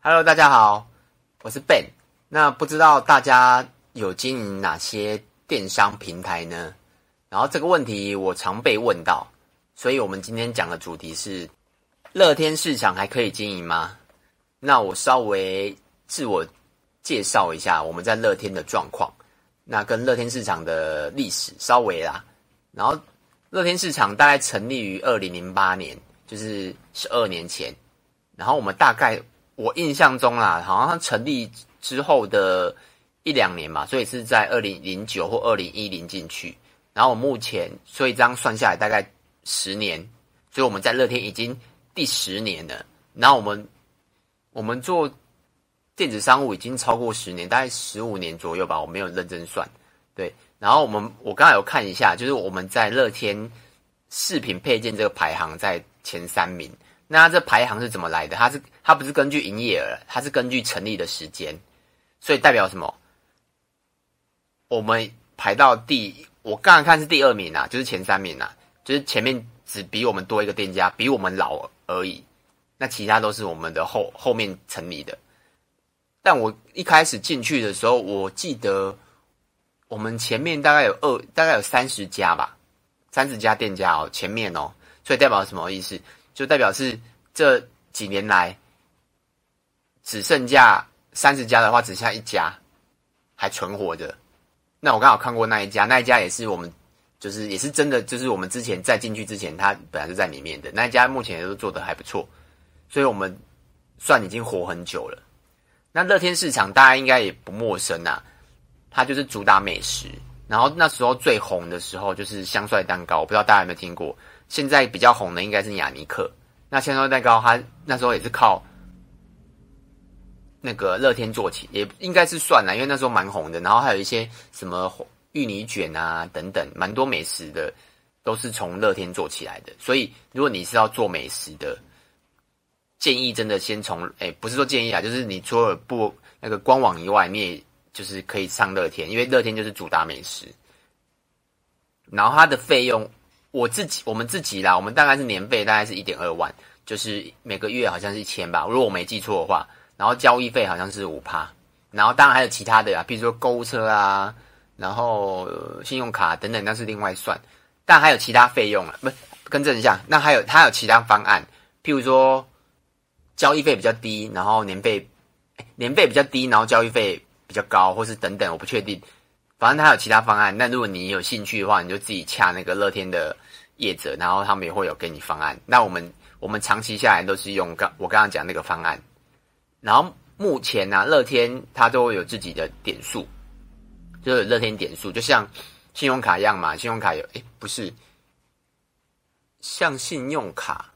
Hello，大家好，我是 Ben。那不知道大家有经营哪些电商平台呢？然后这个问题我常被问到，所以我们今天讲的主题是乐天市场还可以经营吗？那我稍微自我介绍一下我们在乐天的状况，那跟乐天市场的历史稍微啦。然后乐天市场大概成立于二零零八年，就是十二年前。然后我们大概。我印象中啦，好像它成立之后的一两年嘛，所以是在二零零九或二零一零进去。然后我目前，所以这样算下来大概十年，所以我们在乐天已经第十年了。然后我们我们做电子商务已经超过十年，大概十五年左右吧，我没有认真算。对，然后我们我刚才有看一下，就是我们在乐天饰品配件这个排行在前三名。那它这排行是怎么来的？它是它不是根据营业额，它是根据成立的时间，所以代表什么？我们排到第，我刚刚看是第二名啊，就是前三名啊，就是前面只比我们多一个店家，比我们老而已。那其他都是我们的后后面成立的。但我一开始进去的时候，我记得我们前面大概有二，大概有三十家吧，三十家店家哦，前面哦，所以代表什么意思？就代表是这几年来只剩下三十家的话，只剩下一家还存活着。那我刚好看过那一家，那一家也是我们，就是也是真的，就是我们之前在进去之前，它本来是在里面的那一家，目前也都做得还不错，所以我们算已经活很久了。那乐天市场大家应该也不陌生啊，它就是主打美食，然后那时候最红的时候就是香帅蛋糕，我不知道大家有没有听过。现在比较红的应该是雅尼克，那香帅蛋糕它那时候也是靠那个乐天做起，也应该是算了，因为那时候蛮红的。然后还有一些什么芋泥卷啊等等，蛮多美食的都是从乐天做起来的。所以如果你是要做美食的，建议真的先从哎，不是说建议啊，就是你除了不那个官网以外，你也就是可以上乐天，因为乐天就是主打美食，然后它的费用。我自己，我们自己啦，我们大概是年费大概是一点二万，就是每个月好像是一千吧，如果我没记错的话。然后交易费好像是五趴，然后当然还有其他的呀，比如说购物车啊，然后、信用卡等等，那是另外算。但还有其他费用啊，不，更正一下，那还有还有其他方案，譬如说交易费比较低，然后年费年费比较低，然后交易费比较高，或是等等，我不确定。反正他有其他方案，那如果你有兴趣的话，你就自己洽那个乐天的业者，然后他们也会有给你方案。那我们我们长期下来都是用刚我刚刚讲那个方案。然后目前呢、啊，乐天它都会有自己的点数，就是乐天点数，就像信用卡一样嘛。信用卡有诶，不是像信用卡，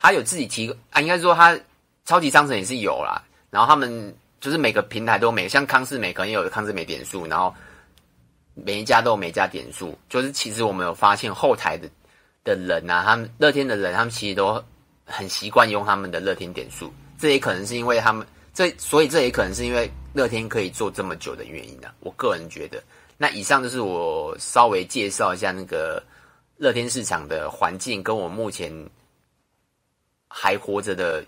它有自己提啊，应该说它超级商城也是有啦。然后他们就是每个平台都没，像康是美可能有康是美点数，然后。每一家都有每家点数，就是其实我们有发现后台的的人啊，他们乐天的人，他们其实都很习惯用他们的乐天点数，这也可能是因为他们这，所以这也可能是因为乐天可以做这么久的原因啊。我个人觉得，那以上就是我稍微介绍一下那个乐天市场的环境，跟我目前还活着的，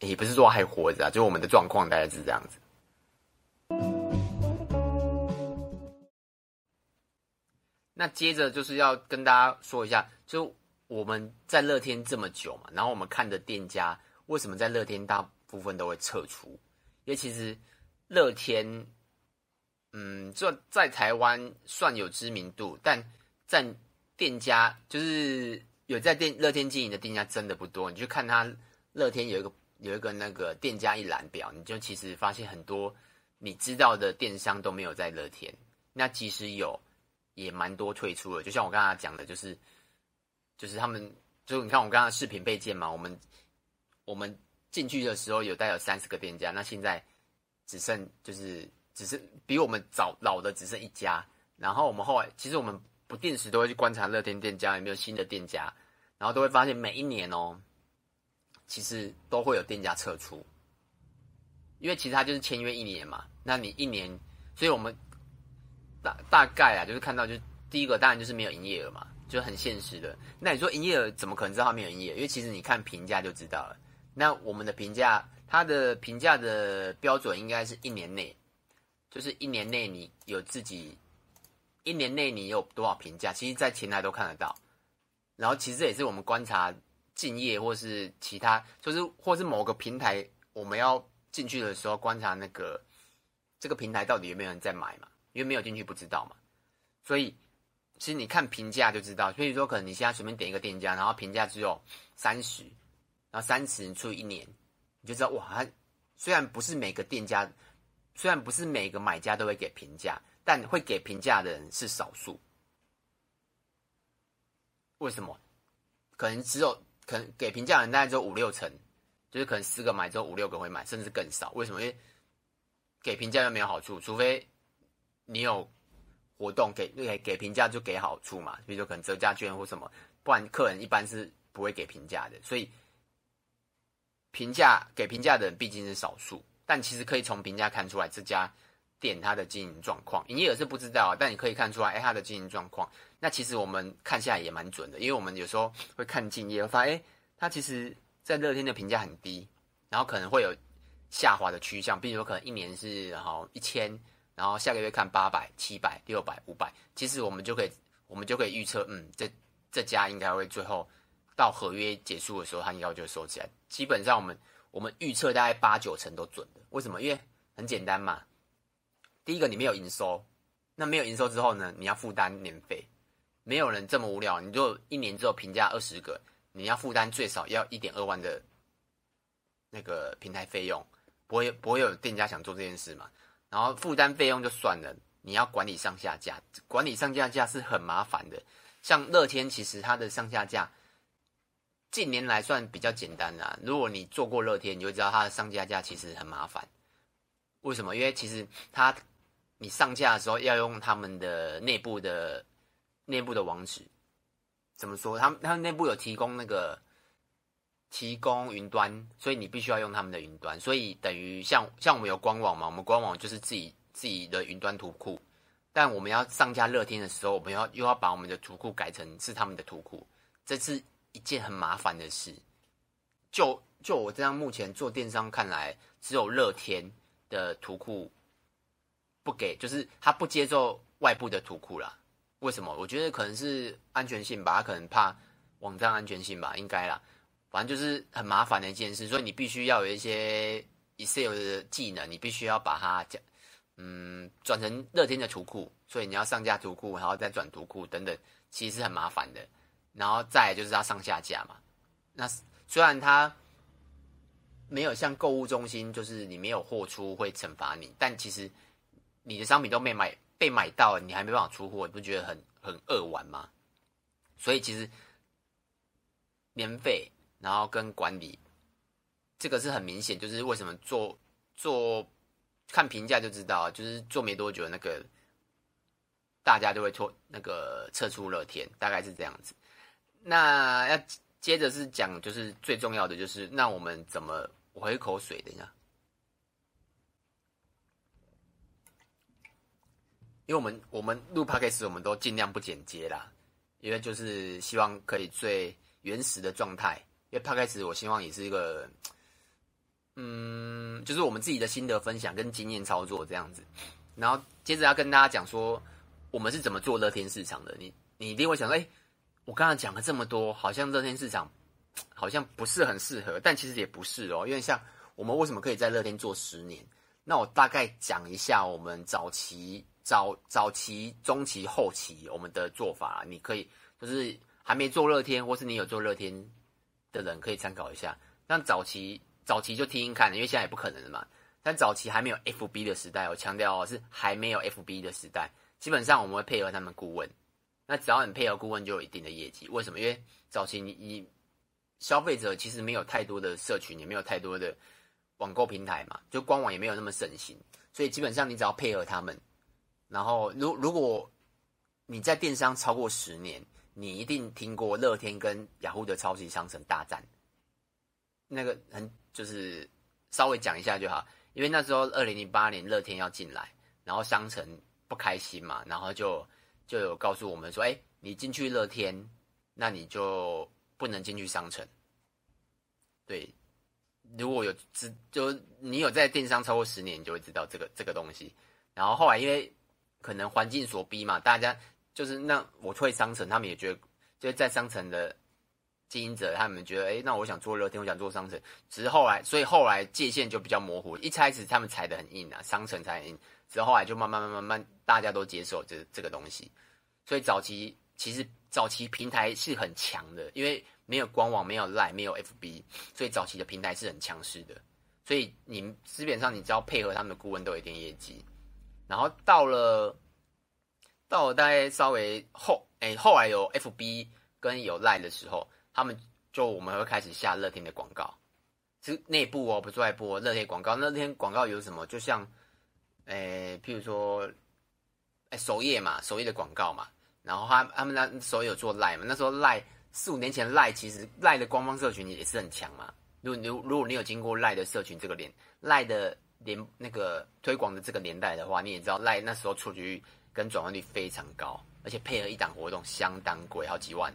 也不是说还活着啊，就我们的状况大概是这样子。那接着就是要跟大家说一下，就我们在乐天这么久嘛，然后我们看的店家为什么在乐天大部分都会撤出？因为其实乐天，嗯，这在台湾算有知名度，但在店家就是有在店乐天经营的店家真的不多。你去看他乐天有一个有一个那个店家一览表，你就其实发现很多你知道的电商都没有在乐天。那即使有。也蛮多退出了，就像我刚才讲的，就是，就是他们，就你看我刚刚视频被建嘛，我们我们进去的时候有带有三十个店家，那现在只剩就是只是比我们早老的只剩一家，然后我们后来其实我们不定时都会去观察乐天店家有没有新的店家，然后都会发现每一年哦，其实都会有店家撤出，因为其实它就是签约一年嘛，那你一年，所以我们。大大概啊，就是看到就第一个当然就是没有营业额嘛，就很现实的。那你说营业额怎么可能知道他没有营业？因为其实你看评价就知道了。那我们的评价它的评价的标准应该是一年内，就是一年内你有自己，一年内你有多少评价，其实在前台都看得到。然后其实这也是我们观察敬业或是其他，就是或是某个平台，我们要进去的时候观察那个这个平台到底有没有人在买嘛，因为没有进去不知道嘛。所以其实你看评价就知道，所以说可能你现在随便点一个店家，然后评价只有三十，然后三十除以一年。你就知道哇，它虽然不是每个店家，虽然不是每个买家都会给评价，但会给评价的人是少数。为什么？可能只有可能给评价的人大概只有五六成，就是可能十个买之后五六个会买，甚至更少。为什么？因为给评价又没有好处，除非你有活动给给给评价就给好处嘛，比如说可能折价券或什么，不然客人一般是不会给评价的，所以。评价给评价的人毕竟是少数，但其实可以从评价看出来这家店它的经营状况。营业额是不知道，但你可以看出来，哎，它的经营状况。那其实我们看下来也蛮准的，因为我们有时候会看竞业，发现，哎，它其实在乐天的评价很低，然后可能会有下滑的趋向，比如说可能一年是好一千，然后下个月看八百、七百、六百、五百，其实我们就可以我们就可以预测，嗯，这这家应该会最后。到合约结束的时候，它应该就会收起来。基本上，我们我们预测大概八九成都准的。为什么？因为很简单嘛。第一个，你没有营收，那没有营收之后呢，你要负担年费。没有人这么无聊，你就一年之后评价二十个，你要负担最少要一点二万的那个平台费用。不会不会有店家想做这件事嘛？然后负担费用就算了，你要管理上下架，管理上下架是很麻烦的。像乐天，其实它的上下架。近年来算比较简单啦。如果你做过乐天，你就知道它的上架架其实很麻烦。为什么？因为其实它你上架的时候要用他们的内部的内部的网址。怎么说？他们他们内部有提供那个提供云端，所以你必须要用他们的云端。所以等于像像我们有官网嘛，我们官网就是自己自己的云端图库。但我们要上架乐天的时候，我们要又要把我们的图库改成是他们的图库。这是。一件很麻烦的事，就就我这样目前做电商看来，只有乐天的图库不给，就是他不接受外部的图库啦。为什么？我觉得可能是安全性吧，他可能怕网站安全性吧，应该啦。反正就是很麻烦的一件事，所以你必须要有一些 Excel 的技能，你必须要把它讲，嗯，转成乐天的图库，所以你要上架图库，然后再转图库等等，其实是很麻烦的。然后再就是它上下架嘛，那虽然它没有像购物中心，就是你没有货出会惩罚你，但其实你的商品都没买被买到，你还没办法出货，你不觉得很很扼腕吗？所以其实年费，然后跟管理，这个是很明显，就是为什么做做看评价就知道，就是做没多久那个大家就会脱那个撤出乐天，大概是这样子。那要接着是讲，就是最重要的就是，那我们怎么？回口水，等一下，因为我们我们录 podcast 我们都尽量不剪接啦，因为就是希望可以最原始的状态。因为 podcast 我希望也是一个，嗯，就是我们自己的心得分享跟经验操作这样子。然后接着要跟大家讲说，我们是怎么做乐天市场的。你你一定会想说，哎。我刚才讲了这么多，好像乐天市场好像不是很适合，但其实也不是哦。因为像我们为什么可以在乐天做十年？那我大概讲一下我们早期、早早期、中期、后期我们的做法。你可以就是还没做乐天，或是你有做乐天的人可以参考一下。但早期早期就听听看，因为现在也不可能了嘛。但早期还没有 FB 的时代，我强调哦，是还没有 FB 的时代。基本上我们会配合他们顾问。那只要你配合顾问，就有一定的业绩。为什么？因为早期你你消费者其实没有太多的社群，也没有太多的网购平台嘛，就官网也没有那么盛行，所以基本上你只要配合他们，然后如如果你在电商超过十年，你一定听过乐天跟雅虎的超级商城大战。那个很就是稍微讲一下就好，因为那时候二零零八年乐天要进来，然后商城不开心嘛，然后就。就有告诉我们说，哎，你进去乐天，那你就不能进去商城。对，如果有知，就你有在电商超过十年，你就会知道这个这个东西。然后后来因为可能环境所逼嘛，大家就是那我退商城，他们也觉得就是在商城的经营者，他们觉得哎，那我想做乐天，我想做商城。只是后来，所以后来界限就比较模糊。一开始他们踩得很硬啊，商城踩硬，之后后来就慢慢慢慢慢，大家都接受这这个东西。所以早期其实早期平台是很强的，因为没有官网，没有 Line，没有 FB，所以早期的平台是很强势的。所以你基本上你只要配合他们的顾问，都有一点业绩。然后到了，到了大概稍微后，哎，后来有 FB 跟有 Line 的时候，他们就我们会开始下乐天的广告，是内部哦，不是外部哦，乐天广告。那乐天广告有什么？就像，哎，譬如说，哎，首页嘛，首页的广告嘛。然后他他们那时候有做 Line 嘛，那时候 Line 四五年前 Line 其实 Line 的官方社群也是很强嘛。如果如如果你有经过 Line 的社群这个连 Line 的。连那个推广的这个年代的话，你也知道赖那时候触及率跟转换率非常高，而且配合一档活动相当贵，好几万，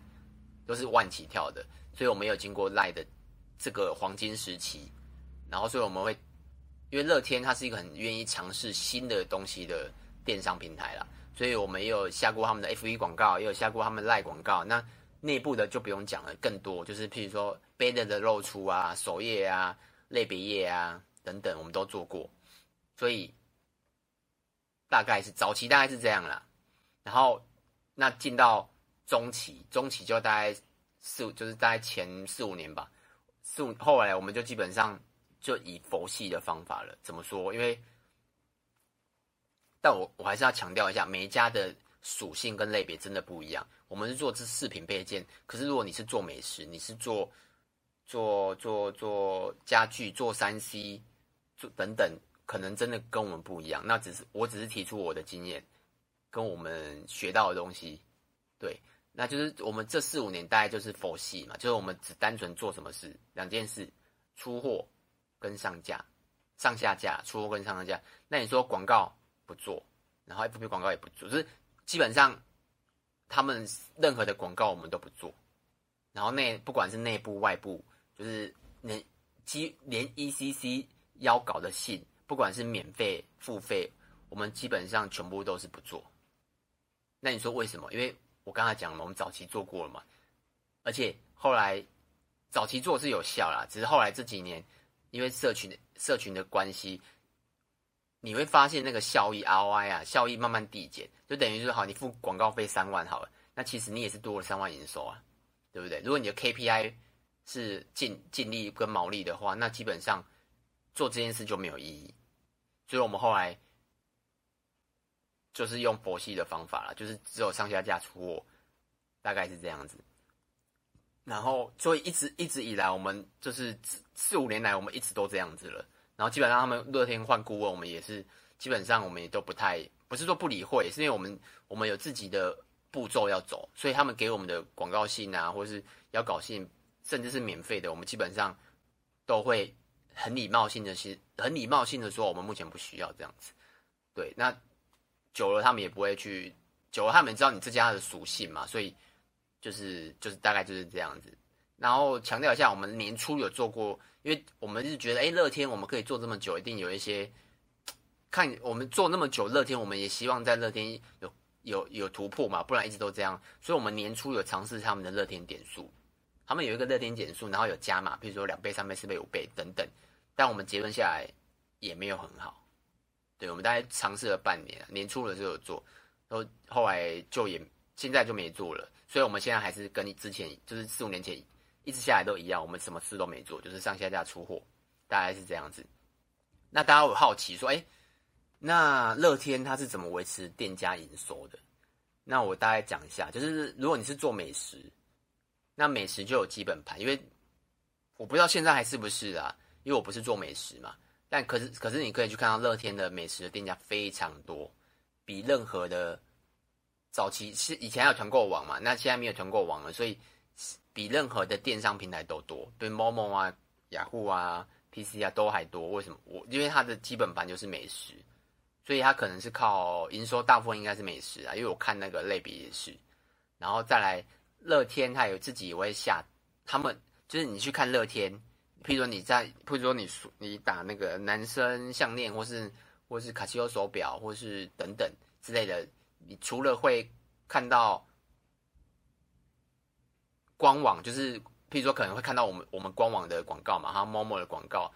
都是万起跳的。所以我们有经过赖的这个黄金时期，然后所以我们会，因为乐天它是一个很愿意尝试新的东西的电商平台啦，所以我们也有下过他们的 FB 广告，也有下过他们赖广告。那内部的就不用讲了，更多就是譬如说 banner 的露出啊，首页啊，类别页啊。等等，我们都做过，所以大概是早期大概是这样啦。然后那进到中期，中期就大概四，就是大概前四五年吧。四五后来我们就基本上就以佛系的方法了。怎么说？因为，但我我还是要强调一下，每一家的属性跟类别真的不一样。我们是做这饰品配件，可是如果你是做美食，你是做做做做家具，做三 C 做。等等，可能真的跟我们不一样。那只是我只是提出我的经验，跟我们学到的东西。对，那就是我们这四五年大概就是佛系嘛，就是我们只单纯做什么事，两件事：出货跟上架，上下架，出货跟上下架。那你说广告不做，然后 FB 广告也不做，就是基本上他们任何的广告我们都不做。然后内不管是内部外部，就是连基连 ECC。要搞的信，不管是免费付费，我们基本上全部都是不做。那你说为什么？因为我刚才讲了，我们早期做过了嘛，而且后来早期做是有效啦，只是后来这几年因为社群社群的关系，你会发现那个效益 ROI 啊，效益慢慢递减，就等于说好，你付广告费三万好了，那其实你也是多了三万营收啊，对不对？如果你的 KPI 是净净利跟毛利的话，那基本上。做这件事就没有意义，所以我们后来就是用佛系的方法了，就是只有上下架出货，大概是这样子。然后，所以一直一直以来，我们就是四五年来，我们一直都这样子了。然后基本上他们乐天换顾问，我们也是基本上我们也都不太，不是说不理会，是因为我们我们有自己的步骤要走，所以他们给我们的广告信啊，或是要稿信，甚至是免费的，我们基本上都会。很礼貌性的是，很礼貌性的说，我们目前不需要这样子。对，那久了他们也不会去，久了他们知道你这家的属性嘛，所以就是就是大概就是这样子。然后强调一下，我们年初有做过，因为我们是觉得，哎，乐天我们可以做这么久，一定有一些看我们做那么久，乐天我们也希望在乐天有有有突破嘛，不然一直都这样。所以我们年初有尝试他们的乐天点数，他们有一个乐天减速，然后有加码，比如说两倍、三倍、四倍、五倍等等。但我们结论下来也没有很好，对，我们大概尝试了半年，年初的时候有做，然后后来就也现在就没做了，所以我们现在还是跟之前就是四五年前一直下来都一样，我们什么事都没做，就是上下架出货，大概是这样子。那大家会好奇说，哎，那乐天它是怎么维持店家营收的？那我大概讲一下，就是如果你是做美食，那美食就有基本盘，因为我不知道现在还是不是啊。因为我不是做美食嘛，但可是可是你可以去看到乐天的美食的店家非常多，比任何的早期是以前有团购网嘛，那现在没有团购网了，所以比任何的电商平台都多，比 Momo 啊、雅虎啊、PC 啊都还多。为什么？我因为它的基本盘就是美食，所以它可能是靠营收大部分应该是美食啊，因为我看那个类别也是。然后再来乐天，它有自己也会下，他们就是你去看乐天。譬如说你在，譬如说你你打那个男生项链，或是或是卡西欧手表，或是等等之类的，你除了会看到官网，就是譬如说可能会看到我们我们官网的广告嘛，还有 Momo 的广告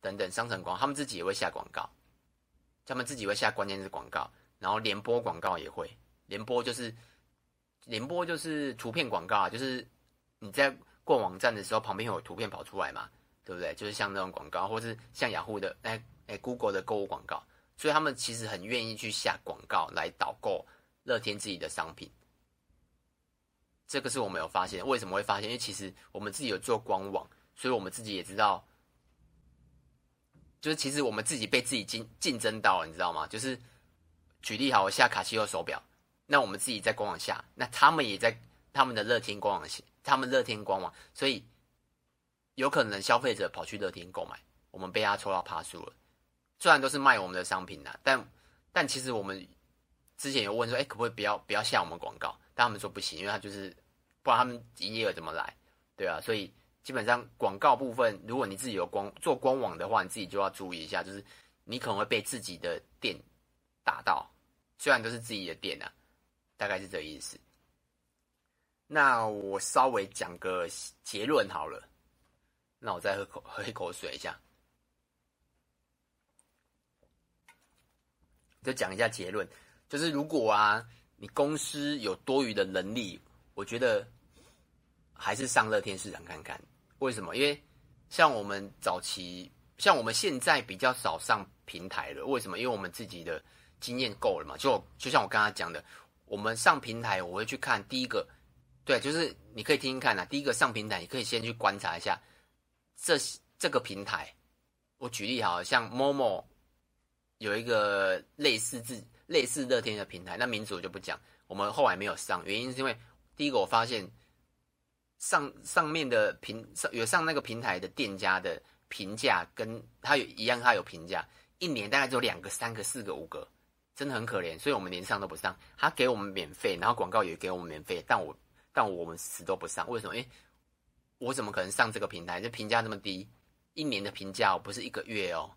等等商城广，他们自己也会下广告，他们自己会下关键字广告，然后联播广告也会，联播就是联播就是图片广告啊，就是你在逛网站的时候，旁边有图片跑出来嘛。对不对？就是像那种广告，或是像雅虎的哎哎 Google 的购物广告，所以他们其实很愿意去下广告来导购乐天自己的商品。这个是我们有发现，为什么会发现？因为其实我们自己有做官网，所以我们自己也知道，就是其实我们自己被自己竞竞争到了，你知道吗？就是举例好，我下卡西欧手表，那我们自己在官网下，那他们也在他们的乐天官网下，他们乐天官网，所以。有可能消费者跑去乐天购买，我们被他抽到趴数了。虽然都是卖我们的商品的，但但其实我们之前有问说，哎，可不可以不要不要下我们广告？但他们说不行，因为他就是不然他们营业额怎么来？对啊，所以基本上广告部分，如果你自己有官做官网的话，你自己就要注意一下，就是你可能会被自己的店打到，虽然都是自己的店啊，大概是这意思。那我稍微讲个结论好了。那我再喝口喝一口水一下，就讲一下结论，就是如果啊，你公司有多余的能力，我觉得还是上乐天市场看看。为什么？因为像我们早期，像我们现在比较少上平台了。为什么？因为我们自己的经验够了嘛。就就像我刚才讲的，我们上平台，我会去看第一个，对，就是你可以听听看啊。第一个上平台，你可以先去观察一下。这这个平台，我举例好像 Momo 有一个类似自类似乐天的平台，那名字我就不讲。我们后来没有上，原因是因为第一个我发现上上面的平上有上那个平台的店家的评价跟他有一样，他有评价，一年大概只有两个、三个、四个、五个，真的很可怜，所以我们连上都不上。他给我们免费，然后广告也给我们免费，但我但我们死都不上，为什么？诶我怎么可能上这个平台？这评价那么低，一年的评价不是一个月哦，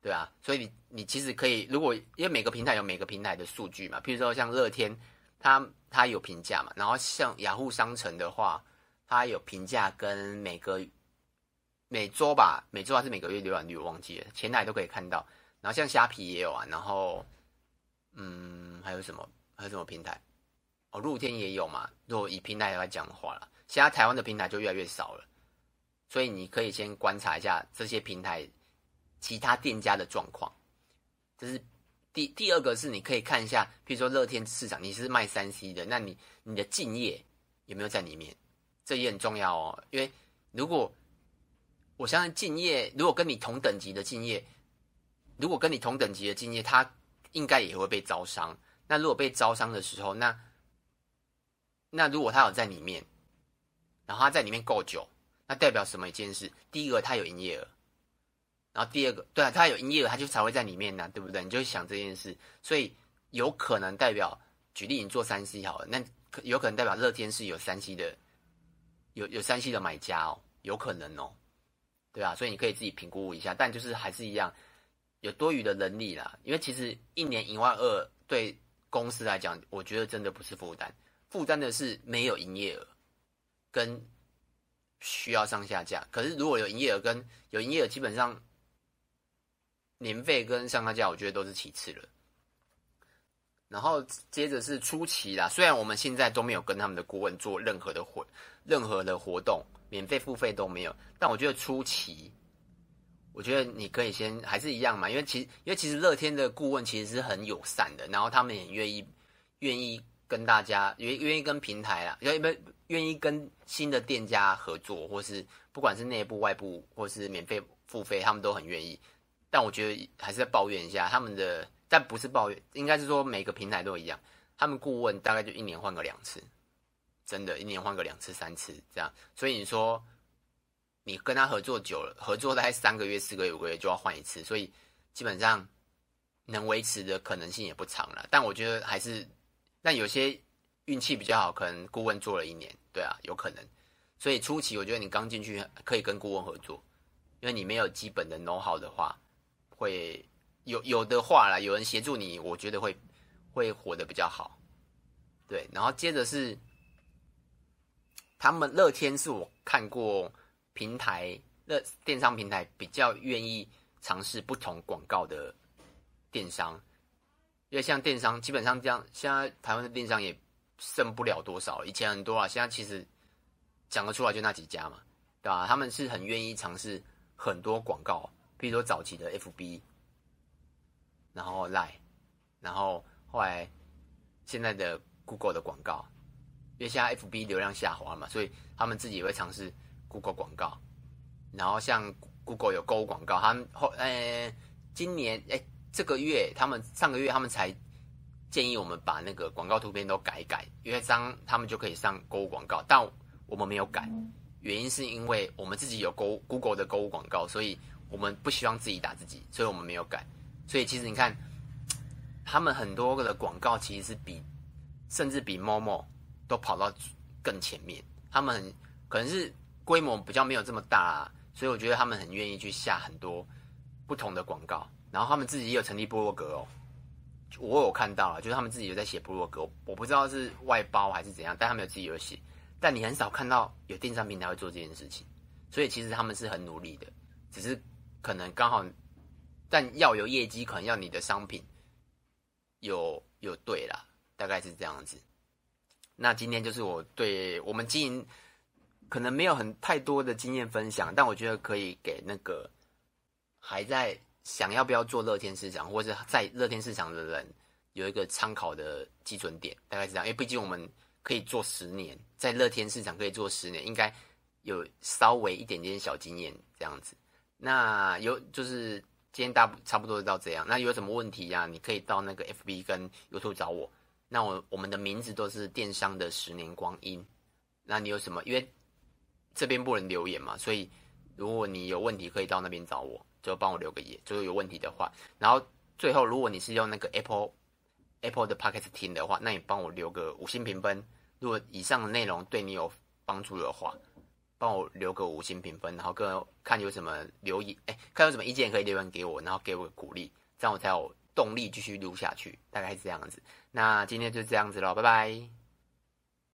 对啊，所以你你其实可以，如果因为每个平台有每个平台的数据嘛，譬如说像乐天，它它有评价嘛，然后像雅虎商城的话，它有评价跟每个每周吧，每周还是每个月浏览率我忘记了，前台都可以看到。然后像虾皮也有啊，然后嗯，还有什么？还有什么平台？哦，露天也有嘛。如果以平台来讲的话啦。现在台湾的平台就越来越少了，所以你可以先观察一下这些平台其他店家的状况。这是第第二个是你可以看一下，譬如说乐天市场，你是卖三 C 的，那你你的敬业有没有在里面？这也很重要哦。因为如果我相信敬业，如果跟你同等级的敬业，如果跟你同等级的敬业，他应该也会被招商。那如果被招商的时候，那那如果他有在里面。然后他在里面够久，那代表什么一件事？第一个，他有营业额，然后第二个，对啊，他有营业额，他就才会在里面呢，对不对？你就想这件事，所以有可能代表，举例你做三 C 好了，那有可能代表乐天是有三 C 的，有有三 C 的买家哦，有可能哦，对啊，所以你可以自己评估一下，但就是还是一样，有多余的能力啦，因为其实一年一万二对公司来讲，我觉得真的不是负担，负担的是没有营业额。跟需要上下架，可是如果有营业额跟有营业额，基本上年费跟上下架，我觉得都是其次了。然后接着是初期啦，虽然我们现在都没有跟他们的顾问做任何的活任何的活动，免费付费都没有，但我觉得初期，我觉得你可以先还是一样嘛，因为其实因为其实乐天的顾问其实是很友善的，然后他们也愿意愿意跟大家愿愿意跟平台啦，因为不。愿意跟新的店家合作，或是不管是内部、外部，或是免费付费，他们都很愿意。但我觉得还是在抱怨一下他们的，但不是抱怨，应该是说每个平台都一样。他们顾问大概就一年换个两次，真的，一年换个两次、三次这样。所以你说你跟他合作久了，合作大概三个月、四个月、五个月就要换一次，所以基本上能维持的可能性也不长了。但我觉得还是，但有些。运气比较好，可能顾问做了一年，对啊，有可能。所以初期我觉得你刚进去可以跟顾问合作，因为你没有基本的 know how 的话，会有有的话啦，有人协助你，我觉得会会活得比较好。对，然后接着是他们乐天是我看过平台那电商平台比较愿意尝试不同广告的电商，因为像电商基本上这样，现在台湾的电商也剩不了多少，以前很多啊，现在其实讲得出来就那几家嘛，对吧？他们是很愿意尝试很多广告，比如说早期的 FB，然后 Line，然后后来现在的。Google 的广告，因为现在 FB 流量下滑嘛，所以他们自己也会尝试 Google 广告。然后像 Google 有购物广告，他们后呃今年哎这个月他们上个月他们才建议我们把那个广告图片都改一改，因为这样他们就可以上购物广告。但我们没有改，原因是因为我们自己有购 Google 的购物广告，所以我们不希望自己打自己，所以我们没有改。所以其实你看，他们很多个的广告其实是比。甚至比 Momo 都跑到更前面，他们很可能是规模比较没有这么大，所以我觉得他们很愿意去下很多不同的广告，然后他们自己也有成立部落格哦，我有看到了，就是他们自己有在写部落格，我不知道是外包还是怎样，但他们有自己有写，但你很少看到有电商平台会做这件事情，所以其实他们是很努力的，只是可能刚好，但要有业绩，可能要你的商品有有对啦。大概是这样子，那今天就是我对我们经营可能没有很太多的经验分享，但我觉得可以给那个还在想要不要做乐天市场，或者在乐天市场的人有一个参考的基准点。大概是这样，因为毕竟我们可以做十年，在乐天市场可以做十年，应该有稍微一点点小经验这样子。那有就是今天大差不多就到这样。那有什么问题呀、你可以到那个 FB 跟 YouTube 找我。那我我们的名字都是电商的十年光阴。那你有什么？因为这边不能留言嘛，所以如果你有问题，可以到那边找我，就帮我留个言。就是有问题的话，然后最后，如果你是用那个 Apple Apple 的 Podcast 听的话，那你帮我留个五星评分。如果以上的内容对你有帮助的话，帮我留个五星评分，然后跟看有什么留言，哎，看有什么意见可以留言给我，然后给我鼓励，这样我才有动力继续录下去，大概是这样子。那今天就这样子喽，拜拜。